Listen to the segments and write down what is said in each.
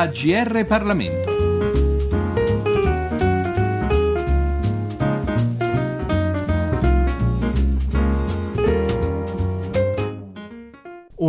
a GR Parlamento.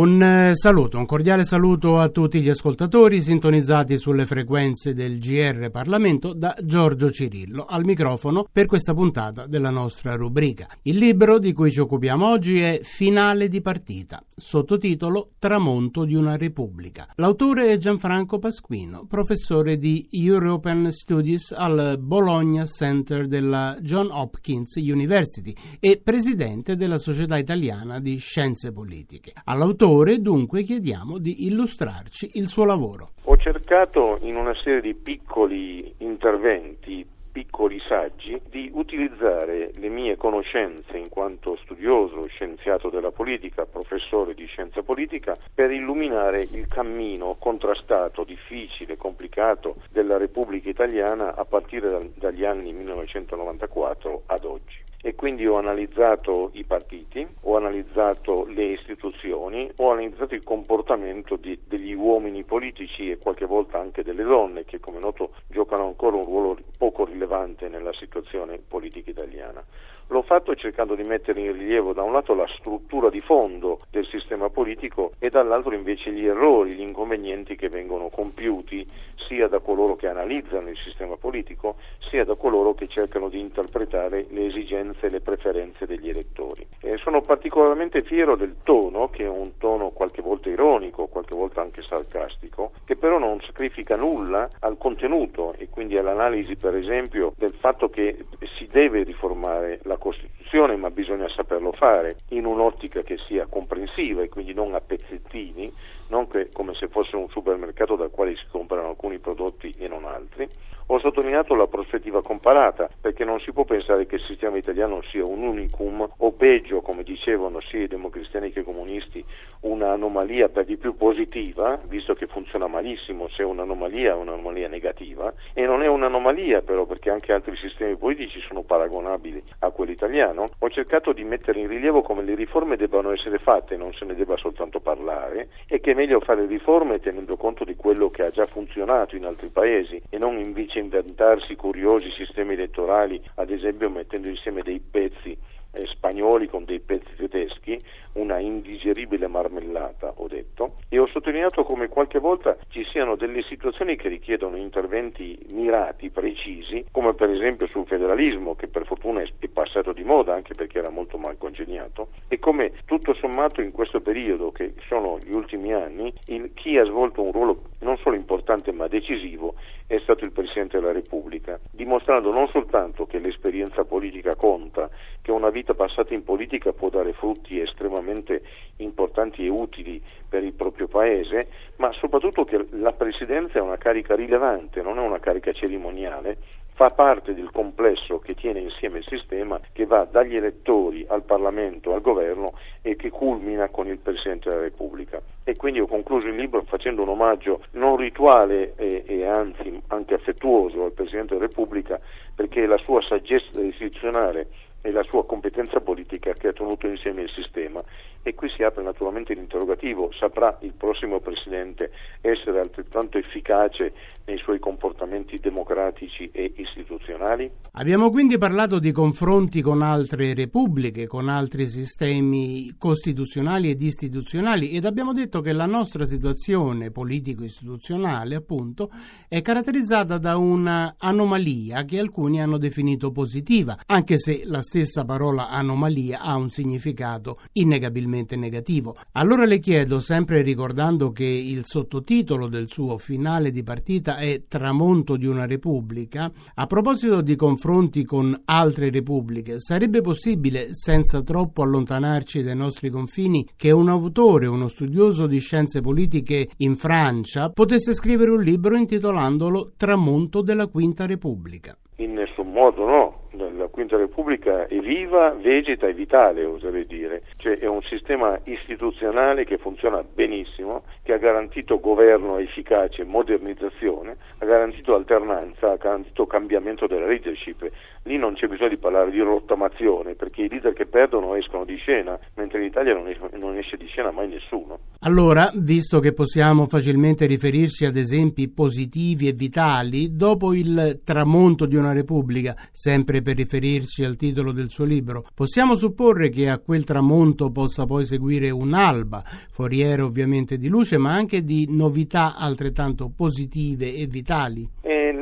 Un eh, saluto, un cordiale saluto a tutti gli ascoltatori sintonizzati sulle frequenze del GR Parlamento da Giorgio Cirillo al microfono per questa puntata della nostra rubrica. Il libro di cui ci occupiamo oggi è Finale di partita, sottotitolo Tramonto di una Repubblica. L'autore è Gianfranco Pasquino, professore di European Studies al Bologna Center della John Hopkins University e presidente della Società Italiana di Scienze Politiche. All'autore L'autore dunque chiediamo di illustrarci il suo lavoro. Ho cercato in una serie di piccoli interventi piccoli saggi di utilizzare le mie conoscenze in quanto studioso, scienziato della politica, professore di scienza politica, per illuminare il cammino contrastato, difficile, complicato della Repubblica Italiana a partire dal, dagli anni 1994 ad oggi e quindi ho analizzato i partiti, ho analizzato le istituzioni, ho analizzato il comportamento di, degli uomini politici e qualche volta anche delle donne che come noto giocano ancora un ruolo poco rilevante nella situazione politica italiana. L'ho fatto cercando di mettere in rilievo da un lato la struttura di fondo del sistema politico e dall'altro invece gli errori, gli inconvenienti che vengono compiuti sia da coloro che analizzano il sistema politico sia da coloro che cercano di interpretare le esigenze e le preferenze degli elettori. E sono particolarmente fiero del tono, che è un tono qualche volta ironico, qualche volta anche sarcastico, che però non sacrifica nulla al contenuto e quindi all'analisi per esempio del fatto che si deve riformare la Costituzione, ma bisogna saperlo fare in un'ottica che sia comprensiva e quindi non a pezzettini, non che, come se fosse un supermercato dal quale si comprano alcuni prodotti e non altri. Ho sottolineato la prospettiva comparata, perché non si può pensare che il sistema italiano sia un unicum o peggio, come dicevano sia i democristiani che i comunisti, un'anomalia per di più positiva, visto che funziona malissimo se è un'anomalia è un'anomalia negativa, e non è un'anomalia però perché anche altri sistemi politici sono paragonabili a quello italiano. Ho cercato di mettere in rilievo come le riforme debbano essere fatte, non se ne debba soltanto parlare, e che meglio fare riforme tenendo conto di quello che ha già funzionato in altri paesi e non invece inventarsi curiosi sistemi elettorali, ad esempio mettendo insieme dei pezzi eh, spagnoli con dei pezzi tedeschi, una indigeribile marmellata, ho detto, e ho sottolineato come qualche volta ci siano delle situazioni che richiedono interventi mirati, precisi, come per esempio sul federalismo, che per fortuna è passato di moda anche perché era molto mal congegnato, e come tutto sommato in questo periodo, che sono gli ultimi anni, il, chi ha svolto un ruolo non solo importante ma decisivo è stato il Presidente della Repubblica, dimostrando non soltanto che l'esperienza politica conta, che una vita passata in politica può dare frutti estremamente importanti e utili per il proprio paese, ma soprattutto che la Presidenza è una carica rilevante, non è una carica cerimoniale, fa parte del complesso che tiene insieme il sistema che va dagli elettori al Parlamento, al governo e che culmina con il Presidente della Repubblica. E quindi ho concluso il libro facendo un omaggio non rituale e, e anzi anche affettuoso al Presidente della Repubblica perché la sua saggezza istituzionale e la sua competenza politica che ha tenuto insieme il sistema e qui si apre naturalmente l'interrogativo, saprà il prossimo Presidente essere altrettanto efficace nei suoi comportamenti democratici e istituzionali? Abbiamo quindi parlato di confronti con altre repubbliche, con altri sistemi costituzionali ed istituzionali ed abbiamo detto che la nostra situazione politico-istituzionale appunto è caratterizzata da un'anomalia che alcuni hanno definito positiva, anche se la stessa parola anomalia ha un significato innegabilmente negativo. Allora le chiedo, sempre ricordando che il sottotitolo del suo finale di partita è Tramonto di una Repubblica, a proposito di confronti con altre repubbliche, sarebbe possibile, senza troppo allontanarci dai nostri confini, che un autore, uno studioso di scienze politiche in Francia, potesse scrivere un libro intitolandolo Tramonto della Quinta Repubblica? In nessun modo no della Quinta Repubblica è viva, vegeta e vitale, oserei dire. Cioè è un sistema istituzionale che funziona benissimo, che ha garantito governo efficace, modernizzazione, ha garantito alternanza, ha garantito cambiamento della leadership. Lì non c'è bisogno di parlare di rottamazione, perché i leader che perdono escono di scena, mentre in Italia non esce, non esce di scena mai nessuno. Allora, visto che possiamo facilmente riferirci ad esempi positivi e vitali, dopo il tramonto di una Repubblica, sempre per riferirci al titolo del suo libro, possiamo supporre che a quel tramonto possa poi seguire un'alba, foriera ovviamente di luce, ma anche di novità altrettanto positive e vitali?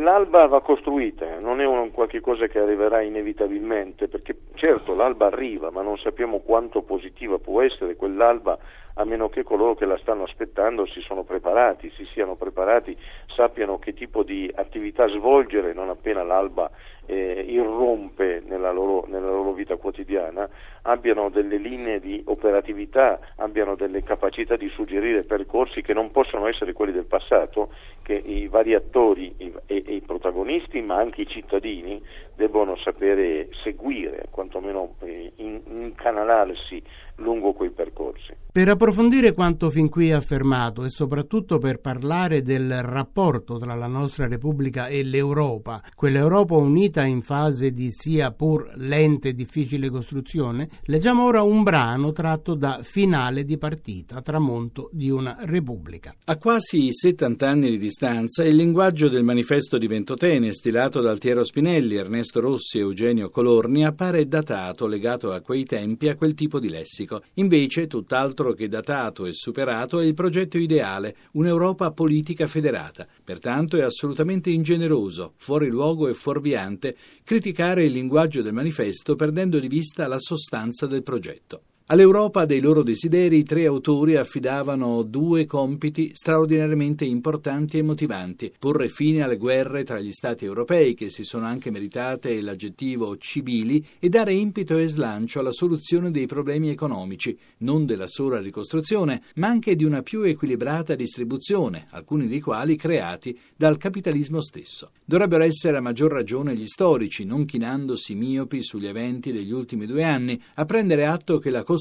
L'alba va costruita, non è un qualche cosa che arriverà inevitabilmente, perché certo l'alba arriva, ma non sappiamo quanto positiva può essere quell'alba a meno che coloro che la stanno aspettando si sono preparati, si siano preparati, sappiano che tipo di attività svolgere non appena l'alba eh, irrompe nella loro, nella loro, vita quotidiana, abbiano delle linee di operatività, abbiano delle capacità di suggerire percorsi che non possono essere quelli del passato, che i vari attori i, e, e, i protagonisti, ma anche i cittadini, debbono sapere seguire, quantomeno eh, in, incanalarsi lungo quei percorsi. Per approfondire quanto fin qui affermato e soprattutto per parlare del rapporto tra la nostra Repubblica e l'Europa, quell'Europa unita in fase di sia pur lenta e difficile costruzione, leggiamo ora un brano tratto da Finale di partita, tramonto di una Repubblica. A quasi 70 anni di distanza, il linguaggio del manifesto di Ventotene, stilato da Altiero Spinelli, Ernesto Rossi e Eugenio Colorni, appare datato, legato a quei tempi, a quel tipo di lessico politico. Invece, tutt'altro che datato e superato è il progetto ideale, un'Europa politica federata. Pertanto è assolutamente ingeneroso, fuori luogo e fuorviante criticare il linguaggio del manifesto perdendo di vista la sostanza del progetto. All'Europa dei loro desideri i tre autori affidavano due compiti straordinariamente importanti e motivanti: porre fine alle guerre tra gli Stati europei, che si sono anche meritate l'aggettivo civili, e dare impito e slancio alla soluzione dei problemi economici, non della sola ricostruzione, ma anche di una più equilibrata distribuzione, alcuni dei quali creati dal capitalismo stesso. Dovrebbero essere a maggior ragione gli storici, non chinandosi miopi sugli eventi degli ultimi due anni, a prendere atto che la costruzione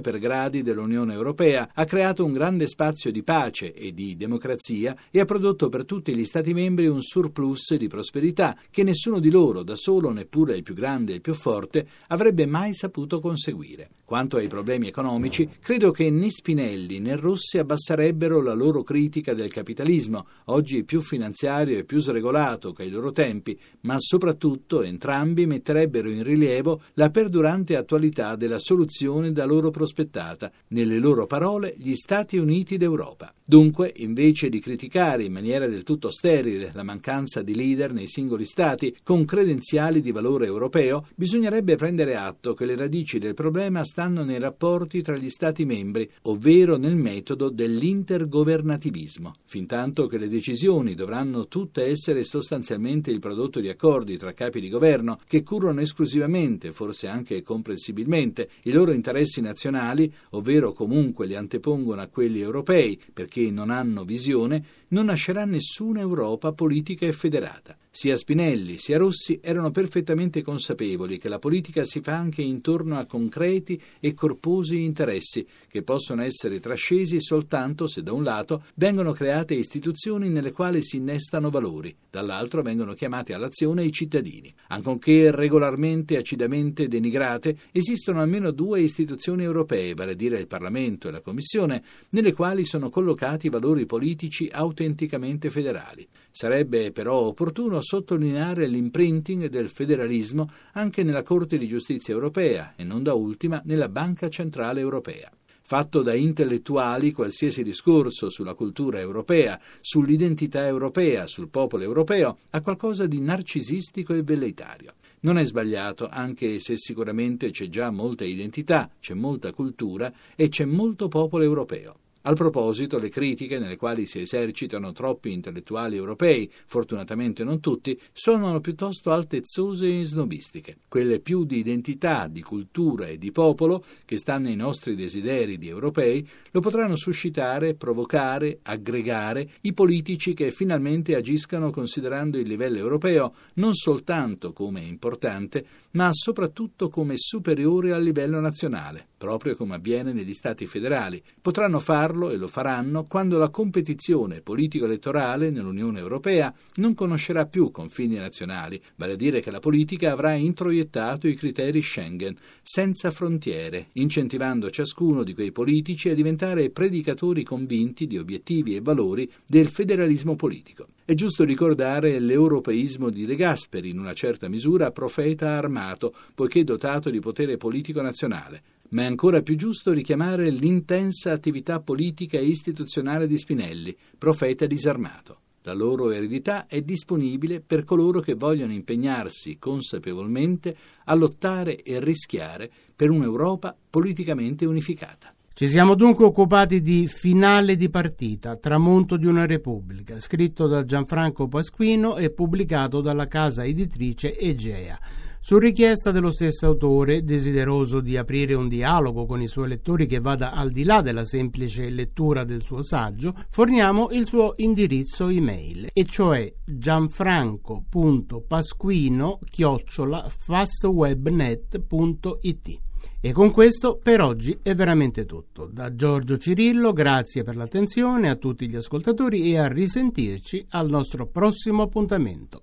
per gradi dell'Unione Europea ha creato un grande spazio di pace e di democrazia e ha prodotto per tutti gli Stati membri un surplus di prosperità che nessuno di loro, da solo, neppure il più grande e il più forte, avrebbe mai saputo conseguire. Quanto ai problemi economici, credo che né Spinelli né Rossi abbasserebbero la loro critica del capitalismo, oggi più finanziario e più sregolato che ai loro tempi, ma soprattutto entrambi metterebbero in rilievo la perdurante attualità della soluzione da loro prospettata, nelle loro parole gli Stati Uniti d'Europa. Dunque, invece di criticare in maniera del tutto sterile la mancanza di leader nei singoli Stati con credenziali di valore europeo, bisognerebbe prendere atto che le radici del problema stanno nei rapporti tra gli Stati membri, ovvero nel metodo dell'intergovernativismo. Fintanto che le decisioni dovranno tutte essere sostanzialmente il prodotto di accordi tra capi di governo che curano esclusivamente, forse anche comprensibilmente, i loro interessi nazionali, ovvero comunque li antepongono a quelli europei, perché non hanno visione, non nascerà nessuna Europa politica e federata. Sia Spinelli sia Rossi erano perfettamente consapevoli che la politica si fa anche intorno a concreti e corposi interessi che possono essere trascesi soltanto se da un lato vengono create istituzioni nelle quali si innestano valori, dall'altro vengono chiamati all'azione i cittadini. Ancorché regolarmente e acidamente denigrate, esistono almeno due istituzioni europee, vale a dire il Parlamento e la Commissione, nelle quali sono collocati valori politici autenticamente federali. Sarebbe però opportuno sottolineare l'imprinting del federalismo anche nella Corte di giustizia europea e non da ultima nella Banca Centrale Europea. Fatto da intellettuali qualsiasi discorso sulla cultura europea, sull'identità europea, sul popolo europeo, ha qualcosa di narcisistico e velleitario. Non è sbagliato, anche se sicuramente c'è già molta identità, c'è molta cultura e c'è molto popolo europeo. Al proposito, le critiche nelle quali si esercitano troppi intellettuali europei, fortunatamente non tutti, sono piuttosto altezzose e snobistiche. Quelle più di identità, di cultura e di popolo, che stanno nei nostri desideri di europei, lo potranno suscitare, provocare, aggregare i politici che finalmente agiscano considerando il livello europeo non soltanto come importante, ma soprattutto come superiore al livello nazionale, proprio come avviene negli Stati federali. Potranno farlo e lo faranno quando la competizione politico-elettorale nell'Unione Europea non conoscerà più confini nazionali, vale a dire che la politica avrà introiettato i criteri Schengen, senza frontiere, incentivando ciascuno di quei politici a diventare predicatori convinti di obiettivi e valori del federalismo politico. È giusto ricordare l'europeismo di De Gasperi, in una certa misura profeta armato, poiché dotato di potere politico nazionale. Ma è ancora più giusto richiamare l'intensa attività politica e istituzionale di Spinelli, profeta disarmato. La loro eredità è disponibile per coloro che vogliono impegnarsi consapevolmente a lottare e rischiare per un'Europa politicamente unificata. Ci siamo dunque occupati di Finale di partita, Tramonto di una Repubblica, scritto da Gianfranco Pasquino e pubblicato dalla casa editrice Egea. Su richiesta dello stesso autore, desideroso di aprire un dialogo con i suoi lettori che vada al di là della semplice lettura del suo saggio, forniamo il suo indirizzo email, e cioè gianfranco.pasquino-fastwebnet.it. E con questo per oggi è veramente tutto. Da Giorgio Cirillo, grazie per l'attenzione a tutti gli ascoltatori e a risentirci al nostro prossimo appuntamento.